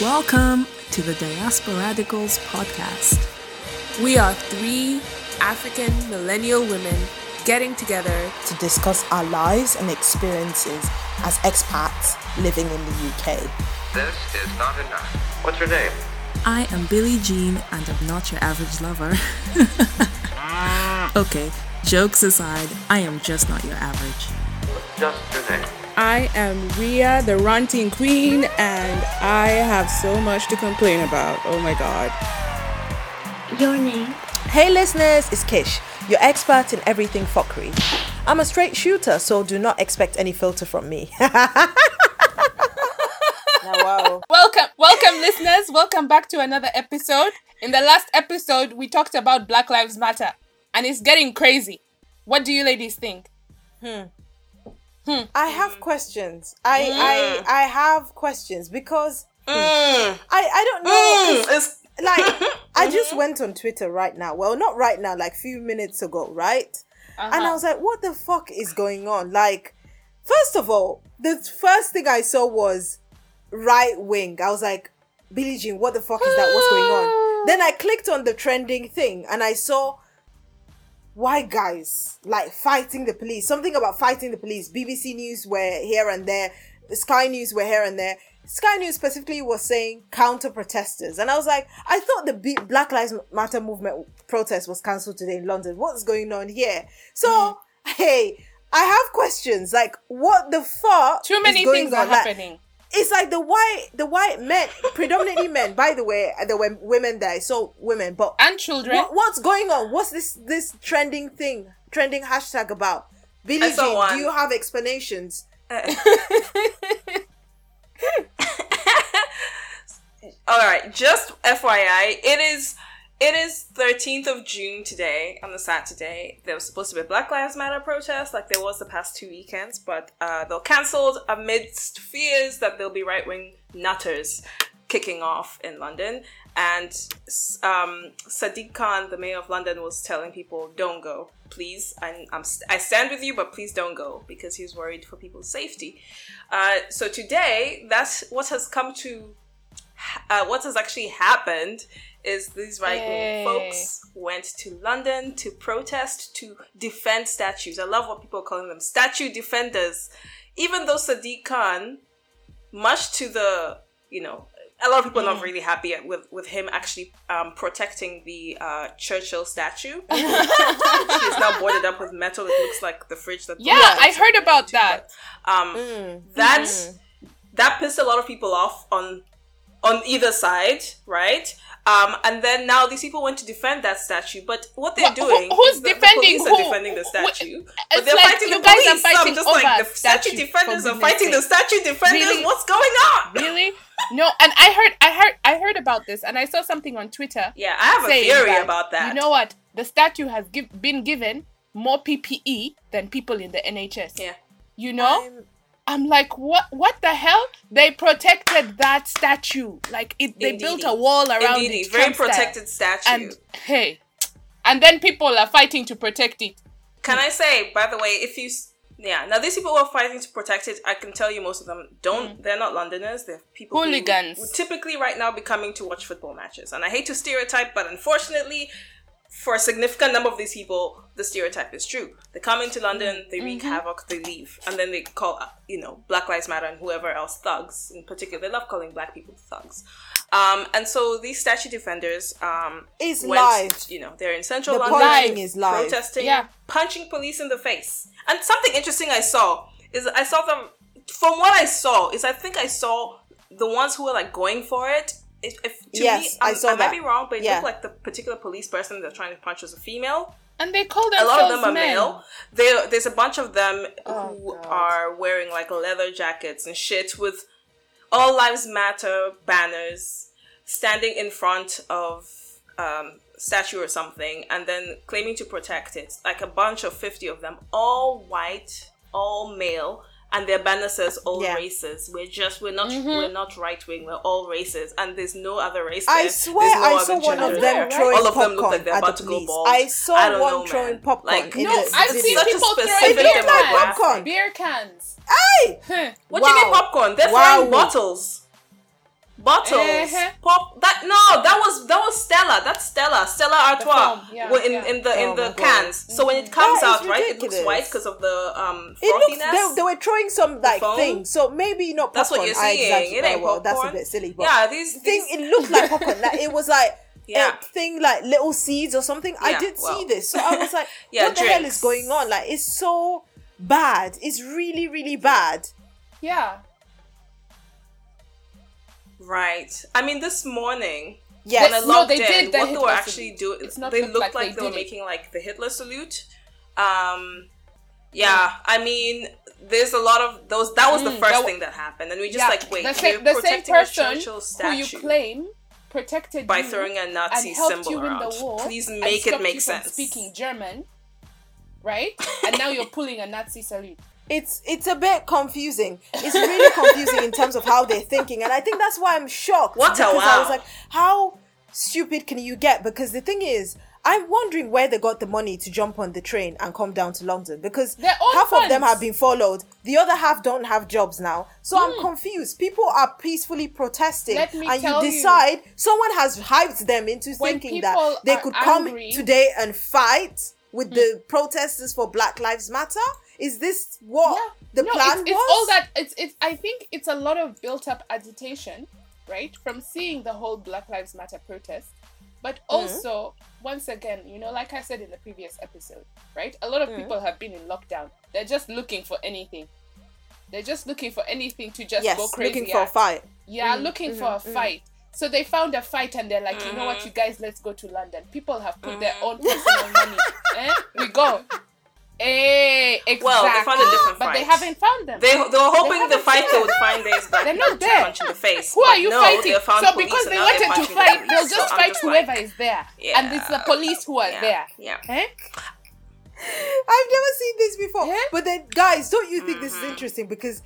Welcome to the Diasporadicals podcast. We are three African millennial women getting together to discuss our lives and experiences as expats living in the UK. This is not enough. What's your name? I am Billie Jean and I'm not your average lover. Mm. okay, jokes aside, I am just not your average. Just your name. I am Ria, the ranting queen, and I have so much to complain about. Oh my god. Your name? Hey listeners, it's Kish, your expert in everything fuckery. I'm a straight shooter, so do not expect any filter from me. wow. Welcome, welcome, listeners. Welcome back to another episode. In the last episode, we talked about Black Lives Matter, and it's getting crazy. What do you ladies think? Hmm. Hmm. I have questions. I mm. I I have questions because mm. I I don't know. Mm. like I just went on Twitter right now. Well, not right now, like few minutes ago, right? Uh-huh. And I was like, what the fuck is going on? Like, first of all, the first thing I saw was right wing. I was like, Billie Jean, what the fuck is that? What's going on? then I clicked on the trending thing and I saw white guys like fighting the police. Something about fighting the police. BBC News were here and there. Sky News were here and there. Sky News specifically was saying counter protesters. And I was like, I thought the B- Black Lives Matter movement protest was cancelled today in London. What's going on here? So, mm. hey, I have questions. Like, what the fuck? Too many things are happening. Like, it's like the white the white men predominantly men by the way there were women there so women but and children. What, what's going on? What's this this trending thing trending hashtag about? Billie jean do you have explanations? Uh, all right just fyi it is it is 13th of June today, on the Saturday. There was supposed to be a Black Lives Matter protest, like there was the past two weekends, but uh, they're cancelled amidst fears that there'll be right wing nutters kicking off in London. And um, Sadiq Khan, the mayor of London, was telling people, "Don't go, please. I'm, I'm I stand with you, but please don't go," because he's worried for people's safety. Uh, so today, that's what has come to, uh, what has actually happened is these right wing folks went to London to protest to defend statues. I love what people are calling them statue defenders. Even though Sadiq Khan, much to the you know, a lot of people are not mm. really happy with with him actually um, protecting the uh, Churchill statue, which is now boarded up with metal. It looks like the fridge that. Yeah, I've heard about that. But, um, mm. that mm. that pissed a lot of people off on on either side, right? Um, and then now these people want to defend that statue, but what they're doing who, who's the, defending the who? are defending the statue, who, but they're like fighting the police. Fighting so I'm just like the statue defenders are fighting the statue defenders. Really? What's going on? Really? No, and I heard, I heard, I heard about this, and I saw something on Twitter. Yeah, I have a theory that, about that. You know what? The statue has give, been given more PPE than people in the NHS. Yeah. You know. I'm, I'm like, what? What the hell? They protected that statue. Like it, they Indeedy. built a wall around Indeedy. it. Very protected statue. And hey, and then people are fighting to protect it. Can I say, by the way, if you yeah, now these people who are fighting to protect it, I can tell you most of them don't. Mm. They're not Londoners. They're people hooligans. Who would typically right now be coming to watch football matches. And I hate to stereotype, but unfortunately, for a significant number of these people, the stereotype is true. They come into London, they wreak mm-hmm. havoc, they leave, and then they call, you know, Black Lives Matter and whoever else thugs. In particular, they love calling black people thugs. Um, and so these statue defenders um, is went, live. You know, they're in central the London, is live. protesting, yeah. punching police in the face. And something interesting I saw is I saw them. From what I saw, is I think I saw the ones who were like going for it if, if to yes, me, I saw I that. might be wrong, but it yeah. looked like the particular police person they're trying to punch was a female. And they call a lot of them are men. male. There, there's a bunch of them oh, who God. are wearing like leather jackets and shit with "All Lives Matter" banners, standing in front of um, statue or something, and then claiming to protect it. Like a bunch of fifty of them, all white, all male, and their banner says all yeah. races. We're just we're not mm-hmm. we're not right wing. We're all races, and there's no other race. I swear, no I saw one of them there. throwing all of them look like they're about the to go bald. I saw I one know, throwing man. popcorn. Like, no, I've seen people throwing beer cans. popcorn. Beer cans. Hey, what wow. do you mean popcorn? They're wow. throwing bottles. Bottles, Uh-huh. pop. That no, that was that was Stella. That's Stella. Stella Artois. yeah, in, yeah. in the in Oh the my God. cans. So when it comes That is out, right, it looks white because of the um It looks they, they were throwing some like foam? thing, so maybe not popcorn. That's what you're I seeing. exaggerate- It ain't well, That's a bit silly, but yeah, these, the thing it looked like popcorn. Like it was like Yeah. a thing like little seeds or something. I Yeah, did see this, so I was like, Yeah, what the hell is going on? Like it's so bad. It's really really bad. Yeah. Right. I mean, this morning Yes. when I no, logged they in, did the what they were actually salute. doing, It's not they looked looked like like, they they, were making like the Hitler salute. Um, yeah, I mean, there's a lot of those. That was the Mm, first that wa- thing that happened, and we just yeah. like wait, the you're same, the same protecting a person Churchill who you claim protected by you throwing a Nazi and symbol you win around. the war. Please and make it make you from sense. Speaking German, right? and now you're pulling a Nazi salute. It's it's a bit confusing. It's really confusing in terms of how they're thinking, and I think that's why I'm shocked. What a because I was wow. like, how stupid can you get? Because the thing is. I'm wondering where they got the money to jump on the train and come down to London because half of them have been followed, the other half don't have jobs now. So I'm Hmm. confused. People are peacefully protesting, and you tell you. decide someone has hyped them into thinking that they could come angry- Hmm. today and fight with the protesters for Black Lives Matter. Is this what Yeah. the no, plan it's, was? it's all that. It's it's. I think it's a lot of built up agitation, right, from seeing the whole Black Lives Matter protest, but Mm-hmm. also once again, you know, like I said in the previous episode, right, a lot of Mm-hmm. people have been in lockdown. They're just looking for anything. They're just looking for anything to just yes, go crazy. looking for a fight. Yeah, Mm, looking mm-hmm, for a fight. So they found a fight and they're like, you know what, you guys, let's go to London. People have put their own personal money. Eh? We go. Eh, exactly. Well, they found a different But they haven't found them. They, they were hoping the fight they them. would find is black They're not there. punch in the face. Who are you no, fighting? So because they wanted to the fight, they'll just I'm fight just whoever like, is there. yeah, And it's the police who are yeah, there. Yeah. Eh? I've never seen this before. Yeah? But then, guys, don't you think this is interesting? Because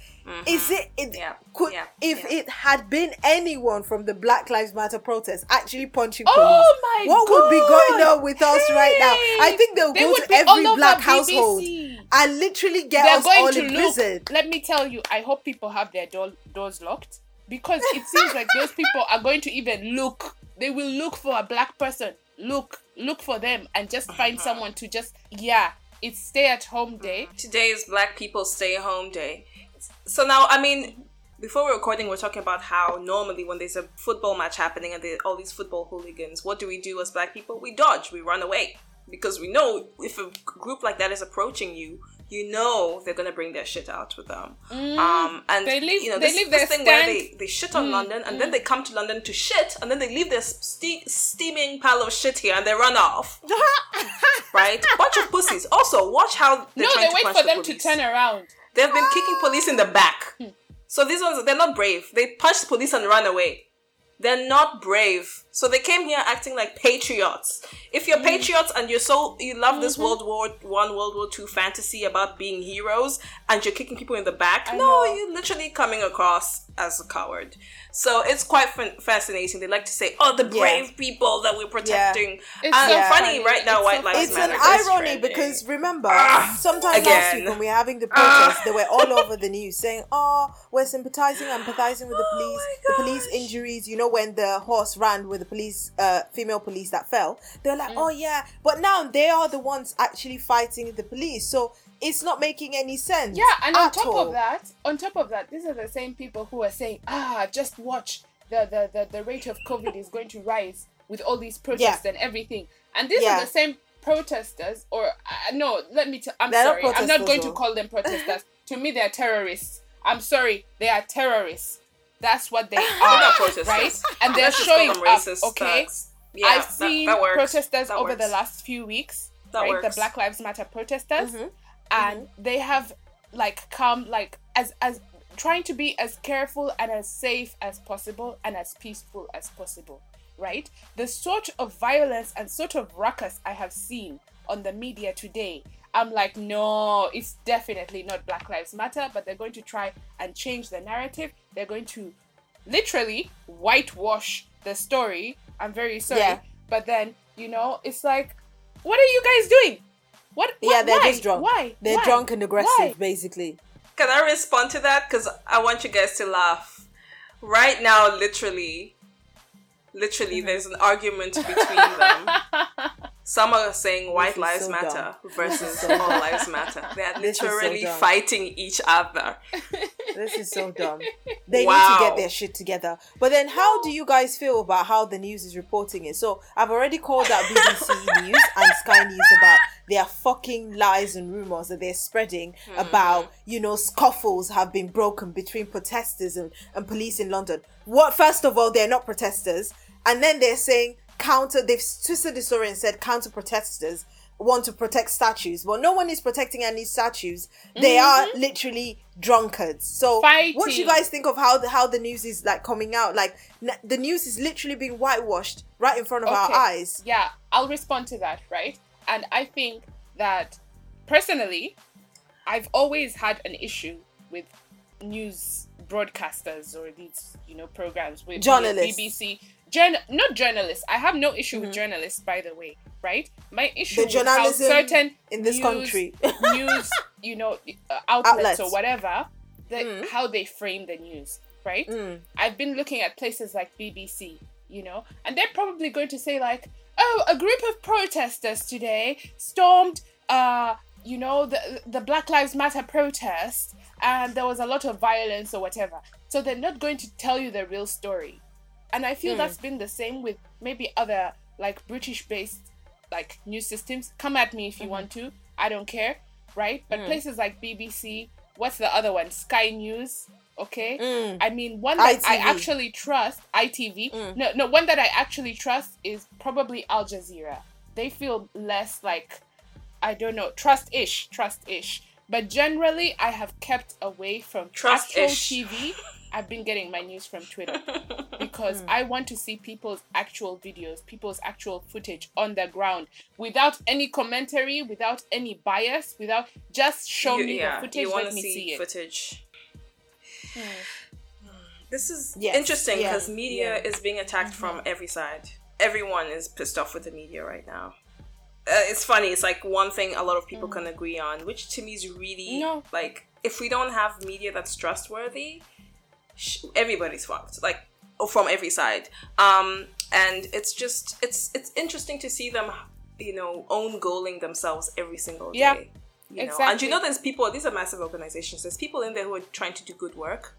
is it? it Mm-hmm. Yeah, Could yeah, if yeah. it had been anyone from the Black Lives Matter protest actually punching Oh police, my what would be going on with us right now? I think they'll They go to every black household BBC. and literally get They're us going all to in look. prison. Let me tell you, I hope people have their door, doors locked because it seems like those people are going to even look. They will look for a black person. Look, look for them and just find Uh-huh. someone to just yeah. It's stay at home day. Mm-hmm. Today is Black People Stay Home Day. So now, I mean, before we're recording, we're talking about how normally when there's a football match happening and there all these football hooligans, what do we do as Black people? We dodge, we run away because we know if a group like that is approaching you, you know they're gonna bring their shit out with them. um, and Mm. They leave- you know they this, leave this thing where they, they shit on London and then they come to London to shit and then they leave their ste- steaming pile of shit here and they run off. right? Bunch of pussies. Also, watch how they're No, they to wait for the them to turn around. They've been kicking police in the back. Hmm. So these ones, they're not brave. They punch the police and run away. They're not brave. So they came here acting like patriots. If you're patriots and you're so you love this Mm-hmm. World War One, World War Two fantasy about being heroes, and you're kicking people in the back, I no, know. you're literally coming across as a coward. So it's quite fun- fascinating. They like to say, "Oh, the Yeah. brave people that we're protecting." Yeah. It's and so funny funny. right now, It's White so Lives it's funny. an irony trending. because remember, Ah, sometime last week when we were having the protest, they were all over the news saying, "Oh, we're sympathizing, and empathizing with the Oh police, my the police injuries." You know, when the horse ran with the police, uh, female police that fell, they were like, Mm. "Oh yeah," but now they are the ones actually fighting the police, so it's not making any sense. Yeah, and on top all. of that, on top of that, these are the same people who are saying, ah, just watch the the the, the rate of COVID is going to rise with all these protests and everything. And these Yeah. are the same protesters, or uh, no, let me. tell. I'm They're not sorry, I'm not going to call them protesters. to me, they're terrorists. I'm sorry, they are terrorists. That's what they are, right? And they're showing up. Okay. Yeah, I've seen that works. protesters That over the last few weeks, That right? works. The Black Lives Matter protesters, Mm-hmm. and they have like come like as as trying to be as careful and as safe as possible and as peaceful as possible, right? The sort of violence and sort of ruckus I have seen on the media today. I'm like, no, it's definitely not Black Lives Matter, but they're going to try and change the narrative. They're going to literally whitewash the story. I'm very sorry. Yeah. But then, you know, it's like, what are you guys doing? What? Yeah, they're why? just drunk. Why? They're Why? drunk and aggressive, Why? basically. Can I respond to that? Because I want you guys to laugh. right now, literally, literally, Mm-hmm. there's an argument between them. Some are saying white lives so matter dumb. versus so all lives matter. They are is so literally fighting each other. This is so dumb. They need to get their shit together. But then, how do you guys feel about how the news is reporting it? So, I've already called out BBC News and Sky News about their fucking lies and rumors that they're spreading hmm. about, you know, scuffles have been broken between protesters and, and police in London. What, first of all, they're not protesters. And then they're saying counter, they've twisted the story and said counter protesters want to protect statues. But no one is protecting any statues. They mm-hmm. are literally drunkards. So what do you guys think of how the how the news is like coming out? Like n- the news is literally being whitewashed right in front of our eyes. Yeah, I'll respond to that, right? And I think that personally, I've always had an issue with news broadcasters or these, you know, programs with Journalists. BBC. Not journalists. I have no issue with journalists, by the way, right? My issue Mm-hmm. The with how journalism certain in this news- country. news, you know, uh, outlets, Outlets. or whatever, the, how they frame the news, right? I've been looking at places like BBC, you know, and they're probably going to say like, "Oh, a group of protesters today stormed, uh, you know, the the Black Lives Matter protest, and there was a lot of violence or whatever." So they're not going to tell you the real story, and I feel that's been the same with maybe other like British-based like news systems. Come at me if you want to. I don't care, right? But places like BBC, what's the other one? Sky News. Okay, I mean one that I actually trust. ITV. No, no, one that I actually trust is probably Al Jazeera. They feel less like I don't know, trust-ish, trust-ish. But generally, I have kept away from Trust-ish. TV. I've been getting my news from Twitter because hmm. I want to see people's actual videos, people's actual footage on the ground without any commentary, without any bias, without just show You- me yeah, the footage, you want let to me see, see, it. footage. Hmm. This is Yes, interesting yeah, because media yeah. is being attacked mm-hmm. from every side. Everyone is pissed off with the media right now. Uh, it's funny. It's like one thing a lot of people mm. can agree on, which to me is really No. like if we don't have media that's trustworthy, sh- everybody's fucked. Like from every side. Um, and it's just it's it's interesting to see them, you know, own goaling themselves every single day. Yeah, You know? And you know, there's people. These are massive organizations. There's people in there who are trying to do good work,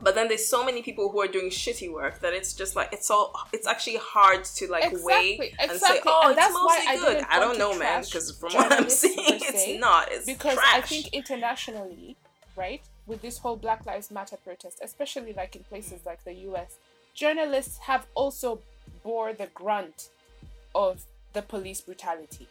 but then there's so many people who are doing shitty work that it's just like it's all. It's actually hard to like weigh Exactly, and say, "Oh, And it's that's why mostly I good." didn't I don't know, man, because from what I'm seeing, se, it's not. It's because trash. I think internationally, right, with this whole Black Lives Matter protest, especially like in places like the US, journalists have also bore the grunt of the police brutality.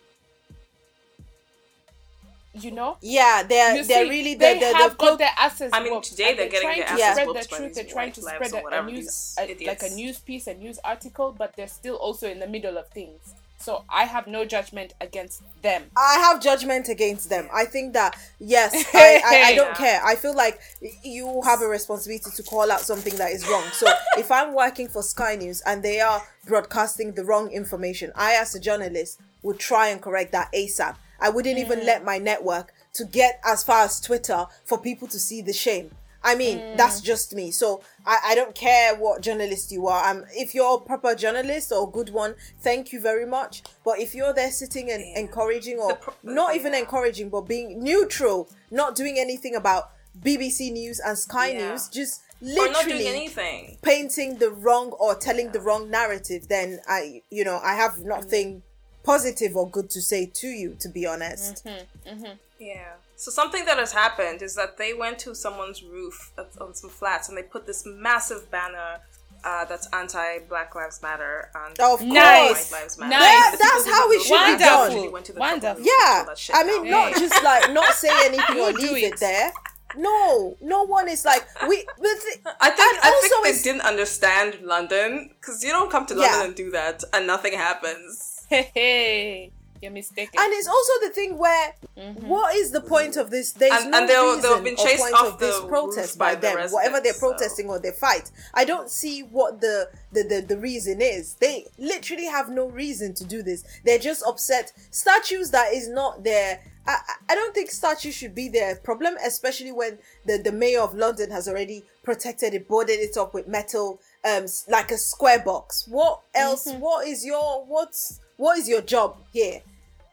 You know? Yeah, they're You they're really they they're, have they're, got their asses. I mean, whooped, today and they're getting trying their to asses spread whooped the truth. They're trying to lives spread or a, a whatever, news, these a, like a news piece, a news article, but they're still also in the middle of things. So I have no judgment against them. I have judgment against them. I think that yes, I, I, I don't Yeah. care. I feel like you have a responsibility to call out something that is wrong. So if I'm working for Sky News and they are broadcasting the wrong information, I as a journalist would try and correct that ASAP. I wouldn't even mm. let my network to get as far as Twitter for people to see the shame. I mean, that's mm. just me. So I, I don't care what journalist you are. Um, if you're a proper journalist or a good one, thank you very much. But if you're there sitting and encouraging or pro- not even yeah. encouraging, but being neutral, not doing anything about BBC News and Sky Yeah. News, just or not doing literally anything. painting the wrong or telling the wrong narrative, then I, you know, I have mm-hmm. nothing positive or good to say to you, to be honest. Mm-hmm. Mm-hmm. Yeah. So something that has happened is that they went to someone's roof that's on some flats and they put this massive banner uh, that's anti Black Lives Matter and Of Nice. course. White Lives Matter. Nice. That- The that's people how who it wrote should be done. actually went to the Wonderful. Yeah, pull that shit I mean, down. not just like not say anything or do leave it it. there. No, no one is like we. But the, I think I think they it's- didn't understand London because you don't come to London Yeah. and do that and nothing happens. Hey, hey. You're mistaken. And it's also the thing where, Mm-hmm. what is the point of this? There's And- no and they'll- reason they'll been or chased point off of this protest roof by, by the them, whatever they're residents, so- protesting or their fight. I don't see what the, the the the reason is. They literally have no reason to do this. They're just upset. Statues that is not there. I, I- I don't think statues should be their problem, especially when the, the mayor of London has already protected it, boarded it up with metal, um, like a square box. What else? Mm-hmm. What is your what's what is your job here?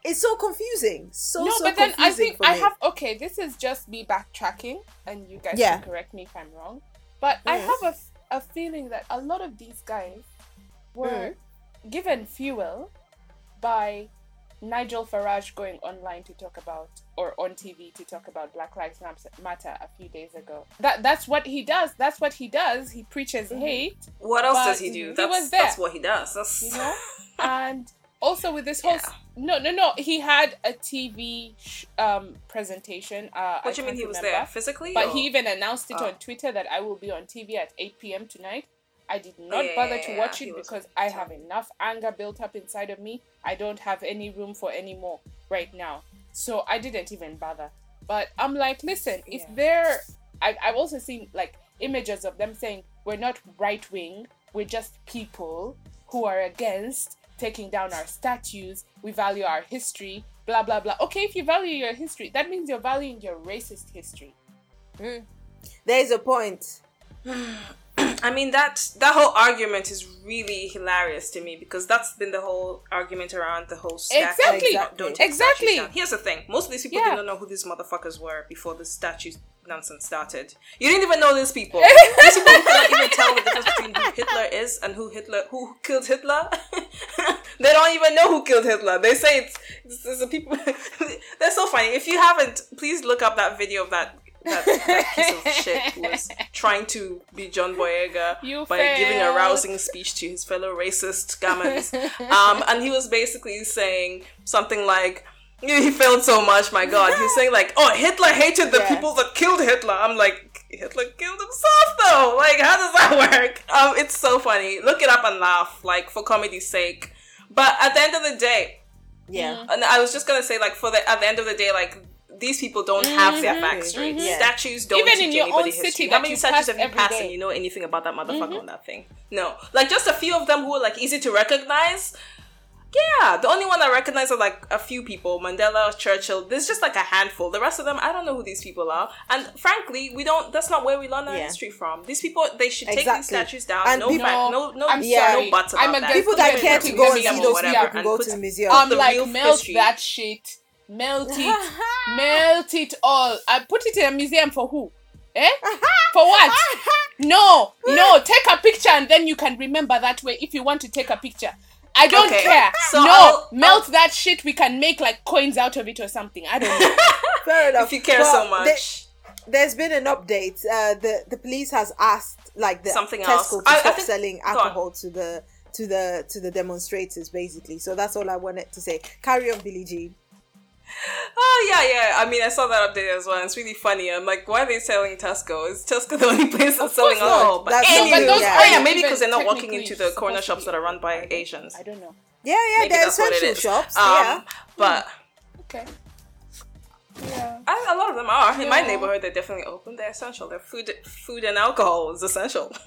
It's so confusing. So no, so but then I think I me. have okay. This is just me backtracking, and you guys Yeah. can correct me if I'm wrong. But I Mm. have a feeling that a lot of these guys were Mm. given fuel by Nigel Farage going online to talk about or on TV to talk about Black Lives Matter a few days ago. That that's what he does. That's what he does. He preaches Mm-hmm. hate. What else does he do? he That's, was there. that's what he does. That's you know and also with this whole Yeah. no no no he had a tv sh- um presentation uh What I do you mean he was there? Physically? but or- he even announced it Oh. on twitter that i will be on tv at 8 p.m tonight. I did not yeah, bother yeah, to watch it because i have enough anger built up inside of me. I don't have any room for any more right now. So i didn't even bother. But i'm like listen if they're I, i've also seen like images of them saying we're not right wing. We're just people who are against taking down our statues we value our history blah blah blah okay if you value your history that means you're valuing your racist history hmm. There is a point. I mean that that whole argument is really hilarious to me because that's been the whole argument around the whole statue. Exactly. Don't- Exactly. statues. Here's the thing: most of these people Yeah. did not know who these motherfuckers were before the statue nonsense started. You didn't even know these people. these people cannot even tell the difference between who Hitler is and who Hitler who killed Hitler. they don't even know who killed Hitler. They say it's, it's, it's the people. They're so funny. If you haven't, please look up that video of that. That, that piece of shit who was trying to be John Boyega You by giving a rousing speech to his fellow racist gammons. um, and he was basically saying something like, "Yeah, he failed so much, my god. He's saying like, oh, Hitler hated the Yeah. people that killed Hitler. I'm like, Hitler killed himself though. Like, how does that work? Um, it's so funny. Look it up and laugh, like for comedy's sake. But at the end of the day, Yeah. and I was just gonna say, like, for the at the end of the day, like these people don't have their facts straight. Mhm. Statues don't Even teach in your anybody own city history. that How many statues pass have you every passed day. and you know anything about that motherfucker on that thing? No, like just a few of them who are like easy to recognize. Yeah, the only one I recognize are like a few people: Mandela, Churchill. There's just like a handful. The rest of them, I don't know who these people are. And frankly, we don't. That's not where we learn our Yeah. history from. These people, they should take Exactly. these statues down. And no, people- fact, no, no, I'm Yeah. sorry. no buts about I'm that. People that Put care it to go and see those or people can go to the museum. Um, I'm the like real melt history. that shit, melt it, melt it all. I put it in a museum for who? Eh? For what? No, no. Take a picture and then you can remember that way if you want to take a picture. I don't Okay, care. so no, I'll- melt I'll- that shit. We can make like coins out of it or something. I don't know. Fair enough. if you care But so there- much. there's been an update. Uh, the the police has asked like the Something Tesco else. to I- I stop think- selling alcohol to the to the to the demonstrators, basically. So that's all I wanted to say. Carry on, Billie Jean. Oh yeah, yeah. I mean, I saw that update as well. It's really funny. I'm like, why are they selling Tesco? Is Tesco the only place that's selling not. alcohol? But That's anyway, not true, oh yeah. yeah, maybe because they're not walking into the corner shops that are run by open. Asians. I don't know. Yeah, yeah, Maybe they're that's what it essential is. shops. Um, yeah. But Okay. Yeah. I, a lot of them are in my Yeah. neighborhood. They're definitely open. They're essential. They're food, food and alcohol is essential.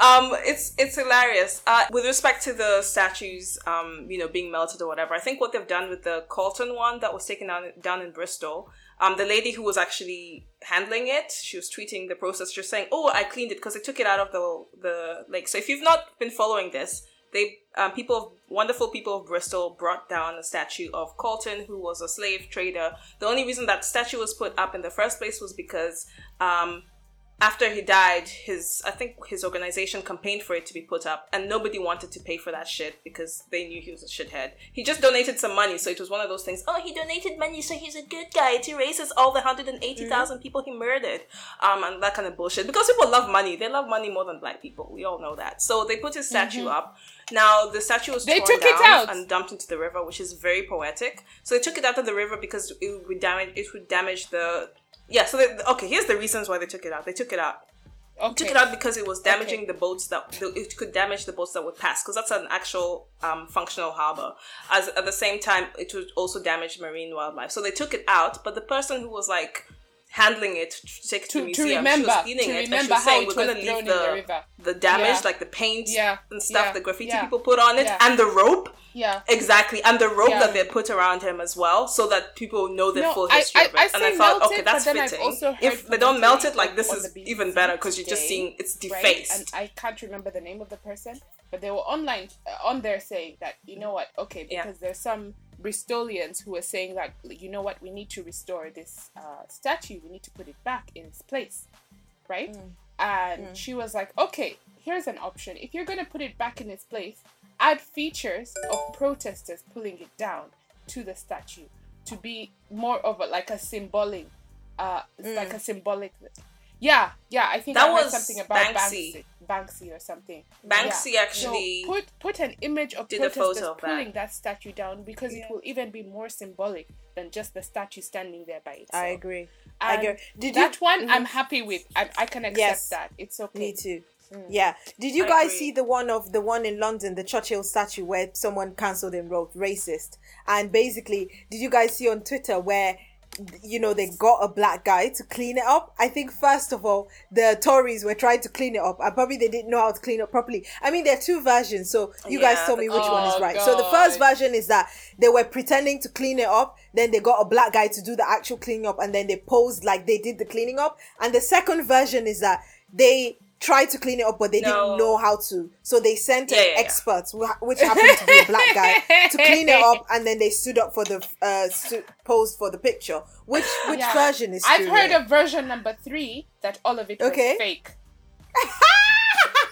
um, it's it's hilarious. Uh, with respect to the statues, um, you know, being melted or whatever. I think what they've done with the Colston one that was taken down down in Bristol. Um, the lady who was actually handling it, she was tweeting the process, just saying, "Oh, I cleaned it because I took it out of the the lake." So if you've not been following this, they um, people wonderful people of bristol brought down a statue of colston who was a slave trader. The only reason that statue was put up in the first place was because um, after he died his i think his organization campaigned for it to be put up and nobody wanted to pay for that shit because they knew he was a shithead he just donated some money so it was one of those things oh he donated money so he's a good guy it erases all the 180000 people he murdered um, and that kind of bullshit because people love money they love money more than black people we all know that so they put his statue up now the statue was They torn took it down out. and dumped into the river, which is very poetic. So they took it out of the river because it would damage. It would damage the. Yeah. So they, okay, here's the reasons why they took it out. They took it out. Okay. took it out because it was damaging the boats that the, it could damage the boats that would pass because that's an actual um, functional harbor. As at the same time, it would also damage marine wildlife. So they took it out, but the person who was like handling it to take it to, To- the to museum, remember- she was cleaning to it, and she remember was how saying it we're gonna leave the the the damage, Yeah. like the paint Yeah. and stuff, Yeah. the graffiti people put on it, and the rope. Yeah. Exactly, and the rope that they put around him as well, so that people know the No, full I- history I- of it. I and I thought, okay, it, that's but then I've fitting. If they don't melt it, like this is even better because you're just seeing it's right? defaced. And I can't remember the name of the person, but they were online uh, on there saying that you know what, okay, because there's some Bristolians who were saying that you know what, we need to restore this uh, statue, we need to put it back in its place, right? Mm. And she was like, okay, here's an option. If you're gonna put it back in its place, add features of protesters pulling it down to the statue to be more of a like a symbolic, uh, it's like a symbolic. Yeah, yeah. I think Mm. That I heard was something about Banksy. Banksy, Banksy or something. Banksy Yeah. actually so put put an image of did a photo protesters of that. pulling that. statue down because it will even be more symbolic than just the statue standing there by itself. I agree. I agree. Did that you? one Mhm. I'm happy with. I, I can accept Yes. that. It's okay. Me too. Yeah. Did you I guys agree. see the one of the one in London, the Churchill statue where someone cancelled and wrote racist? And basically, did you guys see on Twitter where you know they got a black guy to clean it up? I think first of all, the Tories were trying to clean it up, and probably they didn't know how to clean up properly. I mean, there are two versions, so you guys tell me which one is Oh, right. So the first version is that they were pretending to clean it up, then they got a black guy to do the actual cleaning up, and then they posed like they did the cleaning up. And the second version is that they tried to clean it up, but they No. didn't know how to. So they sent Yeah, an yeah, yeah. expert, who ha- which happened to be a black guy, to clean it up, and then they stood up for the uh stu- posed for the picture. Which which Yeah. version is? I've heard yeah? of version number three that all of it Okay. was fake.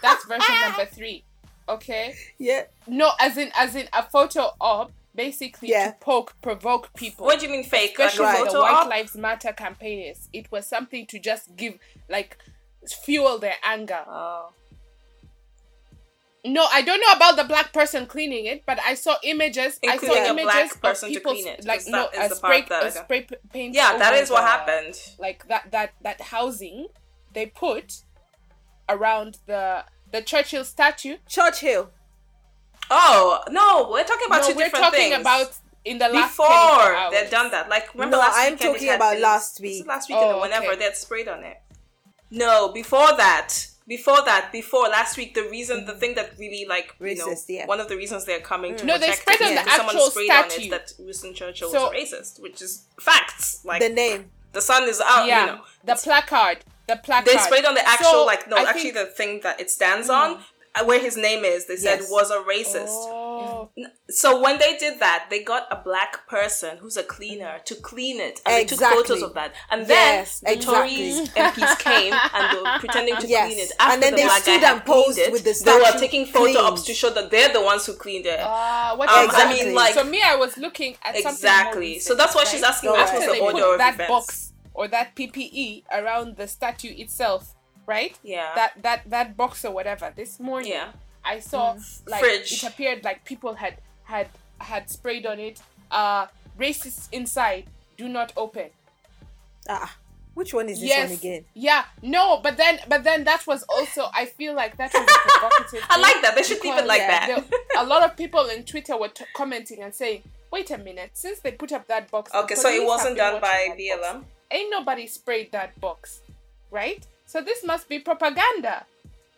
That's version number three. Okay. Yeah. No, as in as in a photo op, basically Yeah. to poke, provoke people. What do you mean fake? Like a Especially the White op? Lives Matter campaigners. It was something to just give like fuel their anger. Oh. No, I don't know about the black person cleaning it, but I saw images. Including I saw a black images person of to people clean it, like 'cause no that is a spray that I a got. spray paint. Yeah, that over is what the- happened. Like that that that housing they put around the the Churchill statue. Churchill. Oh no, we're talking about no, two we're different talking things. about in the last before they've done that. Like remember No, last I'm weekend talking about been- last week. Last weekend Oh, or whenever okay. they had sprayed on it. No, before that. Before that, before last week, the reason, the thing that really like you know, Racist, yeah. one of the reasons they're coming to No, they protect sprayed on the someone actual sprayed on statue. it that Winston Churchill So- was racist, which is facts. Like The name. the sun is out. yeah, You know, the placard. The placard. they sprayed on the actual So, like no, I actually think- the thing that it stands on, uh, where his name is. They said Yes. was a racist. Oh. So when they did that, they got a black person who's a cleaner to clean it, and they took photos of that. And then the exactly. Tories MPs came and they were pretending to Yes. clean it. After And then the they stood and posed it, with the statue. they were taking photo ops to show that they're the ones who cleaned it. Uh, what Um, exactly? I mean, like- so me, I was looking at exactly. more So that's why recent, she's asking Go what ahead. was After the they order put of that events. box or that PPE around the statue itself, right? Yeah. That that that box or whatever. This morning, Yeah. I saw like Fridge. it appeared like people had had had sprayed on it. Uh, racists inside. Do not open. Ah, which one is this yes. one again? Yeah. No, but then but then that was also I feel like that was a provocative. I like that. They should keep it like yeah, that. there- a lot of people on Twitter were t- commenting and saying, "Wait a minute! Since they put up that box, Okay, so it wasn't done by watching that box. BLM. Ain't nobody sprayed that box, right? So this must be propaganda.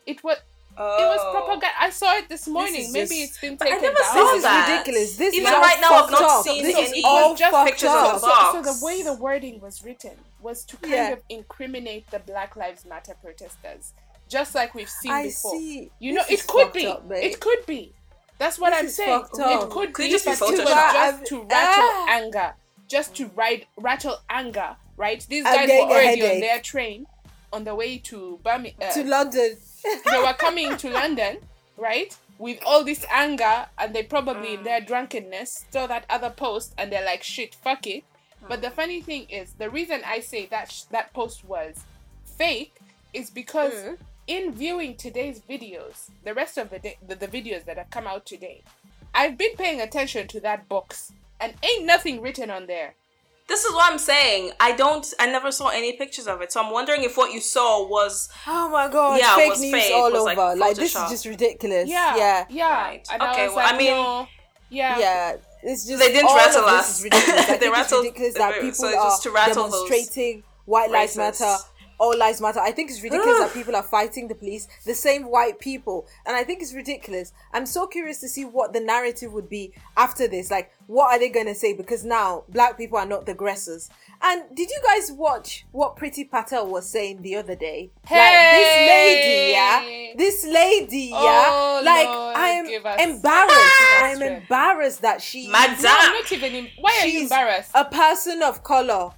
It was. It was Oh. propaganda. I saw it this morning. is Maybe just- it's been But I taken never down. saw This is that. ridiculous. This is not. Even is all right now, I've not up. seen This any- is It all was just fucked pictures of the box. So, so the way the wording was written was to kind Yeah. of incriminate the Black Lives Matter protesters, just like we've seen I before. see. You know, This it is could be. up, it could be. That's what This I'm saying. It could Could be, just be but it was just to rattle Ah. anger, just to ride rattle anger. Right? These guys were already on their train, on the way to Birmingham. Uh, to London. they were coming to London, right? With all this anger, and they probably in their drunkenness saw that other post, and they're like, "Shit, fuck it." But the mm. funny thing is, the reason I say that sh- that post was fake is because mm. in viewing today's videos, the rest of the, day, the the videos that have come out today, I've been paying attention to that box, and ain't nothing written on there. This is what I'm saying. I don't. I never saw any pictures of it, so I'm wondering if what you saw was. Oh my god! Yeah, fake was news fake, all was, over. like, Like, this is just ridiculous. Yeah. yeah, Yeah. Right. And I Okay, well, like, I mean- no. Yeah. yeah. It's just They didn't all rattle of this us. is ridiculous. They think rattled- it's ridiculous that so people it's are just to rattle those demonstrating white lives matter. All lives matter. I think it's ridiculous that people are fighting the police, the same white people, and I think it's ridiculous. I'm so curious to see what the narrative would be after this. Like, what are they going to say? Because now black people are not the aggressors. And did you guys watch what Priti Patel was saying the other day? Like this lady, yeah, this lady, Oh, yeah. like Lord, I am embarrassed. give us ah! I am embarrassed that she Madame. No, I'm not even. Em- Why are you embarrassed? a person of color.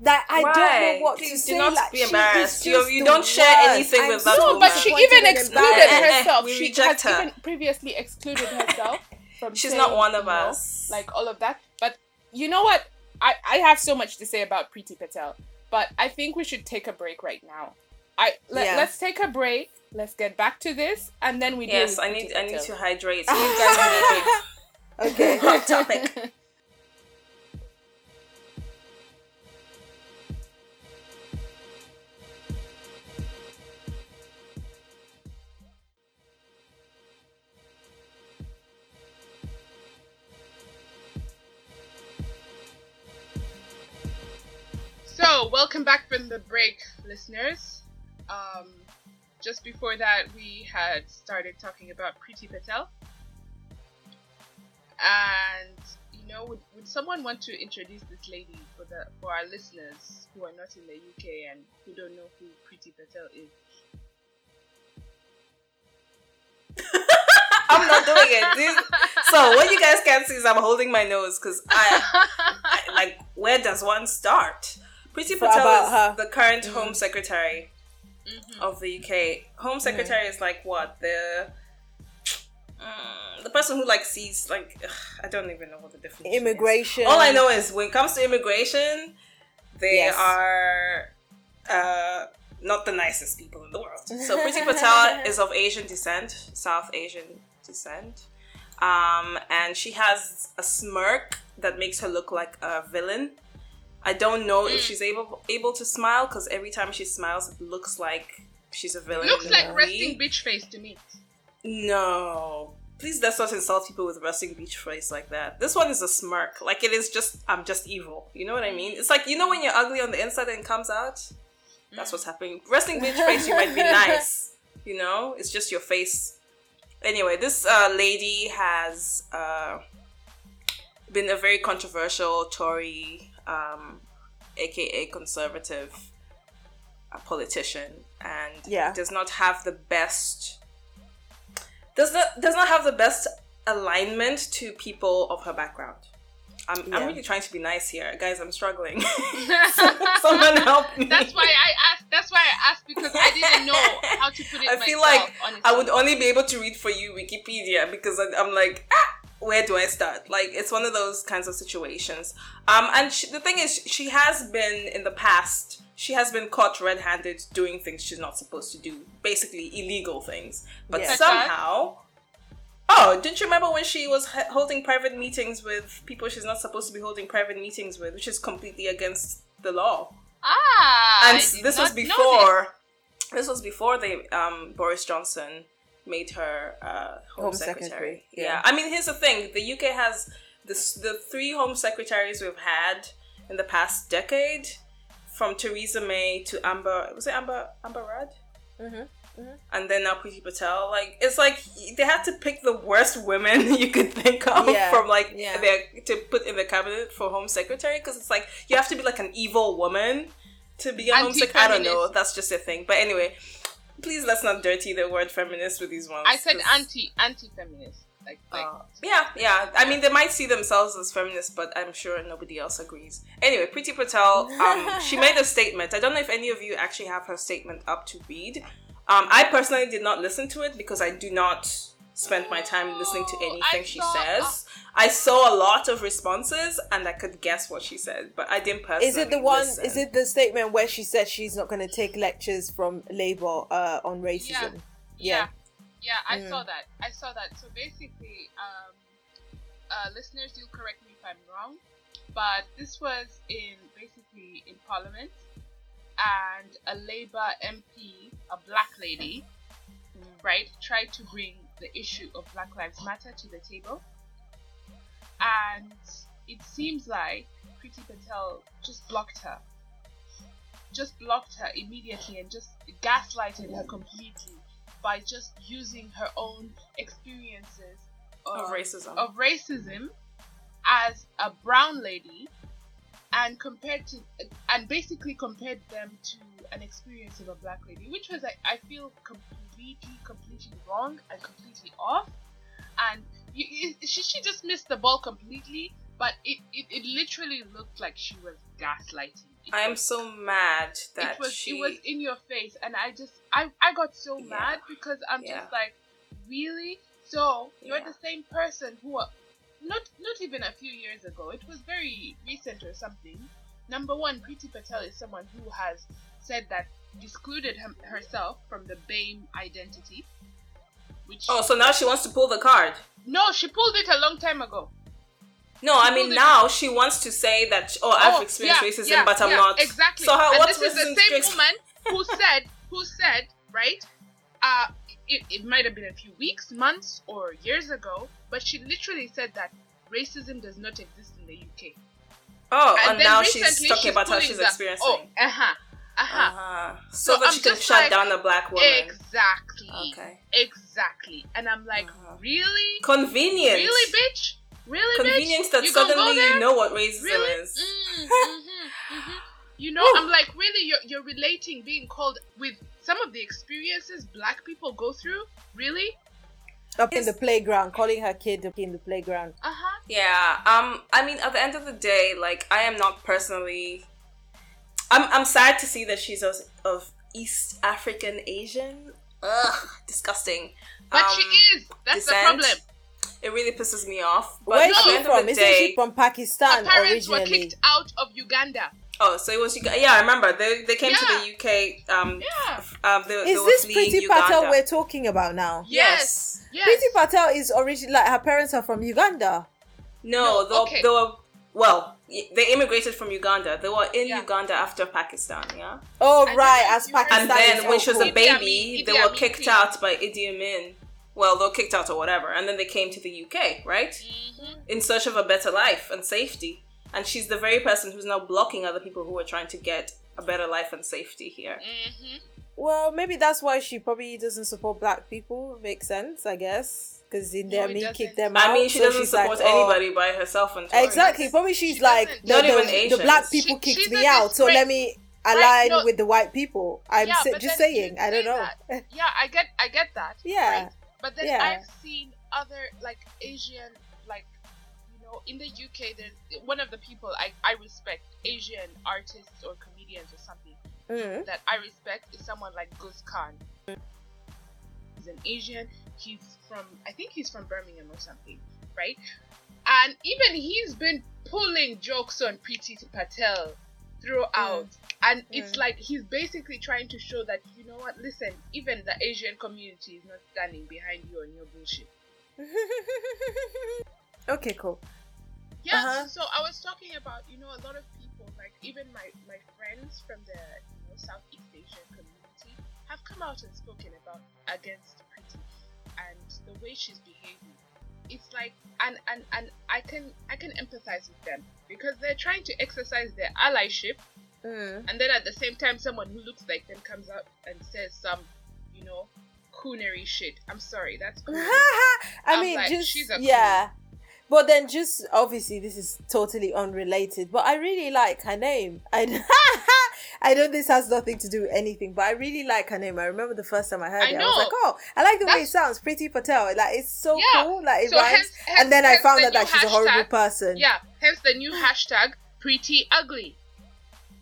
That I don't know what Please to do say. not like, be she embarrassed. You- you don't share worst. anything I'm with that no, but she even excluded embarrassed. Eh, eh, herself. she has her. even previously excluded herself from. She's saying, not one of you know, us. Like all of that. But you know what? I I have so much to say about Priti Patel, but I think we should take a break right now. I let, Yeah. let's take a break. Let's get back to this, and then we deal Yes, with I need. Priti I need Patel. to hydrate. You guys hydrate. Okay. Hot topic. So, welcome back from the break, listeners. Um, just before that, we had started talking about Priti Patel. And, you know, would, would someone want to introduce this lady for the for our listeners who are not in the UK and who don't know who Priti Patel is? I'm not doing it. This- so what you guys can't see is I'm holding my nose because I, I like where does one start? Priti Patel about is her. the current Home Secretary Mm-hmm. of the UK. Home Secretary is like what the mm, the person who like sees like ugh, I don't even know what the definition. is. Immigration. All I know is when it comes to immigration, they Yes. are uh, not the nicest people in the world. So Priti Patel is of Asian descent, South Asian descent, um, and she has a smirk that makes her look like a villain. I don't know Mm. if she's able able to smile because every time she smiles, it looks like she's a villain. It looks like movie. resting bitch face to me. No. Please let's not insult people with resting beach face like that. This one is a smirk. Like it is just I'm just evil. You know what I mean? It's like you know when you're ugly on the inside and it comes out? That's what's happening. Resting beach face, you might be nice. You know? It's just your face. Anyway, this uh, lady has uh, been a very controversial Tory, um, aka conservative uh, politician, and Yeah. does not have the best does not does not have the best alignment to people of her background. I'm, Yeah. I'm really trying to be nice here, guys. I'm struggling. Someone help me. That's why I asked. That's why I asked because I didn't know how to put it. I feel myself, like honestly. I would only be able to read for you Wikipedia because I, I'm like, ah, where do I start? Like, it's one of those kinds of situations. Um, and she, the thing is, she has been in the past. She has been caught red-handed doing things she's not supposed to do, basically illegal things. But Yeah. somehow, oh, didn't you remember when she was h- holding private meetings with people she's not supposed to be holding private meetings with, which is completely against the law? ah, and I s- did this was not know before this was before they um Boris Johnson made her uh home, Home secretary. secretary, Yeah. yeah. I mean here's the thing, the UK has this the three home secretaries we've had in the past decade from Theresa May to Amber was it Amber Amber Rudd? And then now Priti Patel, like it's like they had to pick the worst women you could think of Yeah, from like yeah. their to put in the cabinet for home secretary because it's like you have to be like an evil woman to be a home secretary. I don't know. That's just a thing. But anyway, please let's not dirty the word feminist with these ones. I said 'cause- anti anti feminist. Like like uh, yeah, yeah. I mean, they might see themselves as feminists, but I'm sure nobody else agrees. Anyway, Priti Patel, um, she made a statement. I don't know if any of you actually have her statement up to read. Um, I personally did not listen to it because I do not spend my time listening to Oh, anything I she says. I saw a lot of responses and I could guess what she said, but I didn't personally. Is it the one? listen. Is it the statement where she said she's not going to take lectures from Labour uh, on racism? yeah. Yeah, Yeah, I Mm. saw that. I saw that. So basically, um, uh, listeners, you'll correct me if I'm wrong. but this was in basically in Parliament, and a Labour MP, a black lady, right, tried to bring the issue of Black Lives Matter to the table, and it seems like Priti Patel just blocked her. Just blocked her immediately and just gaslighted her completely by just using her own experiences Of racism. of racism as a brown lady and compared to and basically compared them to an experience of a black lady which was I, I feel completely completely wrong and completely off and you, she, she just missed the ball completely but it, it, it literally looked like she was gaslighting It I am was- so mad that it was she. it was in your face and i just i i got so Yeah. mad because i'm Yeah. just like really so you're Yeah. the same person who not not even a few years ago it was very recent or something number one Priti patel is someone who has said that excluded him, herself from the BAME identity which oh, so now she wants to pull the card. no she pulled it a long time ago No, I mean pulled it- now she wants to say that oh, I've Oh, experienced yeah, racism, yeah, but I'm yeah, not. exactly. So how? and what's this is the same woman who said who said right uh it, it might have been a few weeks months or years ago but she literally said that racism does not exist in the uk Oh, and, then now she's talking about how she's the- experiencing. oh uh-huh uh-huh Uh-huh. So, So that I'm she can just shut like, down a black woman. exactly Okay. exactly and i'm like Uh-huh. really Convenience. really bitch really Convenience bitch? that You gonna go suddenly you know what racism really? is. Mm, mhm, mhm. You know, I'm like, really, you're, you're relating being called with some of the experiences black people go through? Really? Up in the playground, calling her kid up in the playground. Uh huh. Yeah. Um. I mean, at the end of the day, like, I am not personally. I'm. I'm sad to see that she's of, of East African Asian. Ugh, disgusting. But Um, she is. That's descent. the problem. It really pisses me off. But Where's she from? Isn't day, she from Pakistan Her parents were kicked out of Uganda. oh, so it was you. Yeah, I remember they they came Yeah. to the UK. Um. Yeah. Um. They, they Is were this Priti Uganda. Patel we're talking about now? Yes. Yes. Priti Patel is originally like her parents are from Uganda. No, No, they, okay. they were well. Y- They immigrated from Uganda. They were in Yeah. Uganda after Pakistan. Yeah. Oh I don't right, as Pakistan. And then when she was a cool. Idi baby, they Idi were kicked came. out by Idi Amin. Well, they were kicked out or whatever, and then they came to the UK, right, Mm-hmm. in search of a better life and safety. And she's the very person who's now blocking other people who are trying to get a better life and safety here. Mm-hmm. Well, maybe that's why she probably doesn't support black people. Makes sense, I guess, because in No, there it me doesn't. kick them out. I mean, she so doesn't she's like, support oh, anybody by herself and Exactly. Probably she's She like doesn't. the, Not the, the black people She- kicked me a out, so let me align no. with the white people. I'm yeah, sa- just saying. I don't know. that. Yeah, I get, I get that. Yeah. right? But then Yeah. I've seen other like Asian, like you know, in the UK, there's one of the people I I respect, Asian artists or comedians or something Mm. that I respect is someone like Guz Khan. He's an Asian. He's from, I think he's from Birmingham or something, right? And even he's been pulling jokes on Priti Patel throughout. And it's Mm. like he's basically trying to show that, you know what, listen, even the Asian community is not standing behind you on your bullshit. okay, cool. Yeah, Uh-huh. so I was talking about, you know, a lot of people, like even my, my friends from the know, Southeast Asian community, have come out and spoken about against Priti and the way she's behaving. It's like, and, and, and I can I can empathize with them because they're trying to exercise their allyship, Mm. and then at the same time, someone who looks like them comes out and says some, you know, coonery shit. I'm sorry, that's. I I'm mean, like, just she's a yeah. But then, just obviously, this is totally unrelated. But I really like her name. I I know this has nothing to do with anything, but I really like her name. I remember the first time I heard I it, I was like, "Oh, I like the way it sounds." Priti Patel, like it's so Yeah. cool. Like it So rhymes. hence- hence- and then I found the out that she's a horrible person. Yeah, hence the new hashtag pretty ugly.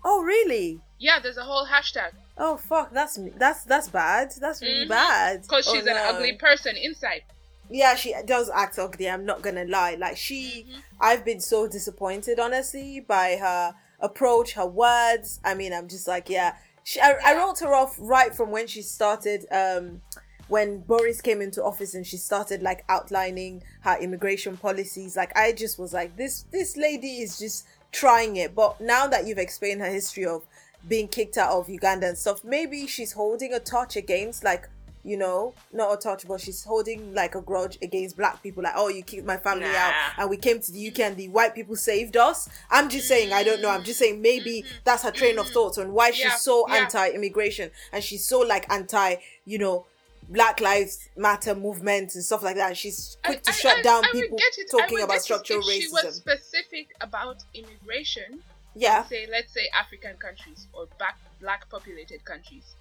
Oh, really? Yeah, there's a whole hashtag Oh, fuck. That's. That's that's bad. That's really Mhm. bad. because Oh, she's an ugly person inside. yeah she does act ugly i'm not gonna lie like she Mm-hmm. i've been so disappointed honestly by her approach her words. I mean i'm just like yeah. She, I, I wrote her off right from when she started um when boris came into office and she started like outlining her immigration policies. Like i just was like this this lady is just trying it. But now that you've explained her history of being kicked out of Uganda and stuff, maybe she's holding a torch against like you know, not a touch, but she's holding like a grudge against black people. Like, oh, you kicked my family Nah. out, and we came to the UK, and the white people saved us. I'm just saying, I don't know. I'm just saying, maybe mm-hmm. that's her train of mm-hmm. thoughts on why she's Yeah, so yeah. anti-immigration and she's so like anti, you know, Black Lives Matter movement and stuff like that. She's quick to I- shut I- down I people get it. I talking about structural if She was specific about immigration. Yeah. Say, let's say African countries or black black populated countries,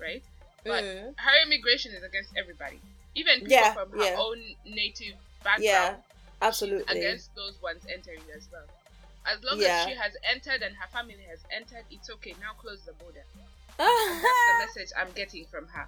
right? But Mm. her immigration is against everybody, even people Yeah, from her yeah. own native background. Yeah, absolutely. against those ones entering as well. As long Yeah. as she has entered and her family has entered, it's okay. Now close the border. That's the message I'm getting from her.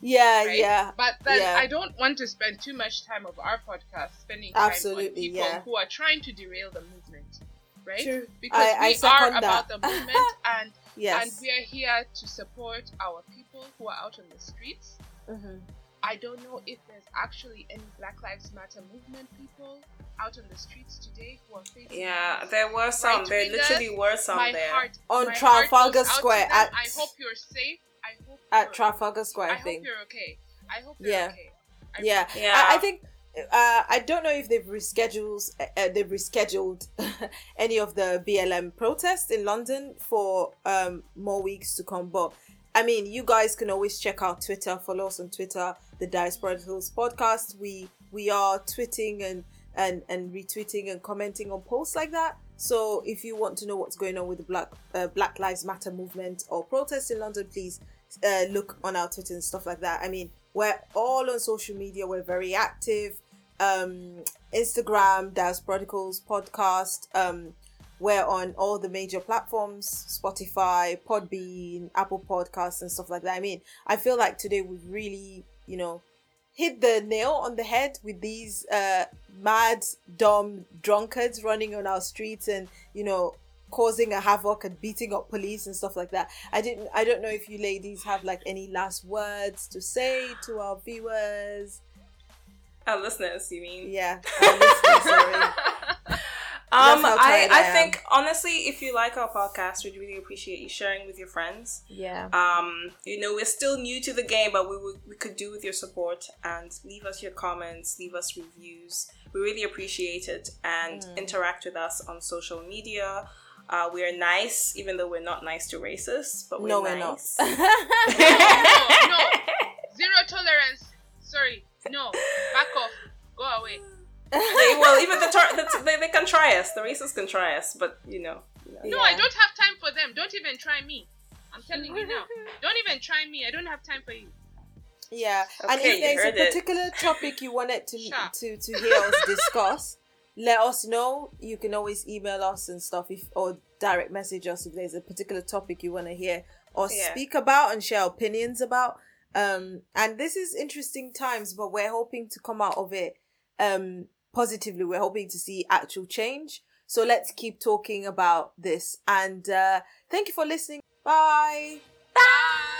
yeah, right? yeah. But then yeah. I don't want to spend too much time of our podcast spending time on Absolutely, people yeah. who are trying to derail the movement, right? True. Because I- I we are second about that. the movement and Yes. and we are here to support our people who are out on the streets. Mhm. I don't know if there's actually any Black Lives Matter movement people out on the streets today who are facing Yeah, there were some. Right there literally were some my there. Heart, On Trafalgar goes out to Square at- I hope you're safe. I hope At Trafalgar Square, I I hope think. you're okay. I hope you're Yeah. okay. I Yeah, really- Yeah. I, I think uh, I don't know if they've rescheduled uh, they've rescheduled any of the BLM protests in London for um, more weeks to come. But I mean, you guys can always check out Twitter. Follow us on Twitter, the Diasporicals podcast. We we are tweeting and and and retweeting and commenting on posts like that. So if you want to know what's going on with the Black uh, Black Lives Matter movement or protests in London, please uh, look on our Twitter and stuff like that. I mean, we're all on social media. We're very active. Um, Instagram, Diasporicals podcast. Um, we're on all the major platforms: Spotify, Podbean, Apple Podcasts, and stuff like that. I mean, I feel like today we've really, you know, hit the nail on the head with these uh, mad, dumb drunkards running on our streets and you know causing a havoc and beating up police and stuff like that. I didn't. I don't know if you ladies have like any last words to say to our viewers. Our listeners, you mean? Yeah, our listeners, sorry. Um, I, I I think honestly, if you like our podcast, we'd really appreciate you sharing with your friends. Yeah. Um, you know, we're still new to the game, but we would we could do with your support and leave us your comments, leave us reviews. We really appreciate it and Mm. interact with us on social media. Uh, we are nice, even though we're not nice to racists, but we're No, we're not. nice. no, no. Zero tolerance. Sorry. No. Back off. Go away. They- well, even the, tar- the they, they can try us. The racists can try us, but you know. you know. No, I don't have time for them. Don't even try me. I'm telling you now. Don't even try me. I don't have time for you. Yeah, and if there's heard a it. particular topic you wanted to Sure. to to hear us discuss, let us know. You can always email us and stuff, if or direct message us if there's a particular topic you want to hear or Yeah. speak about and share opinions about. Um, and this is interesting times, but we're hoping to come out of it um positively. We're hoping to see actual change. So let's keep talking about this. And uh, thank you for listening. Bye. Bye.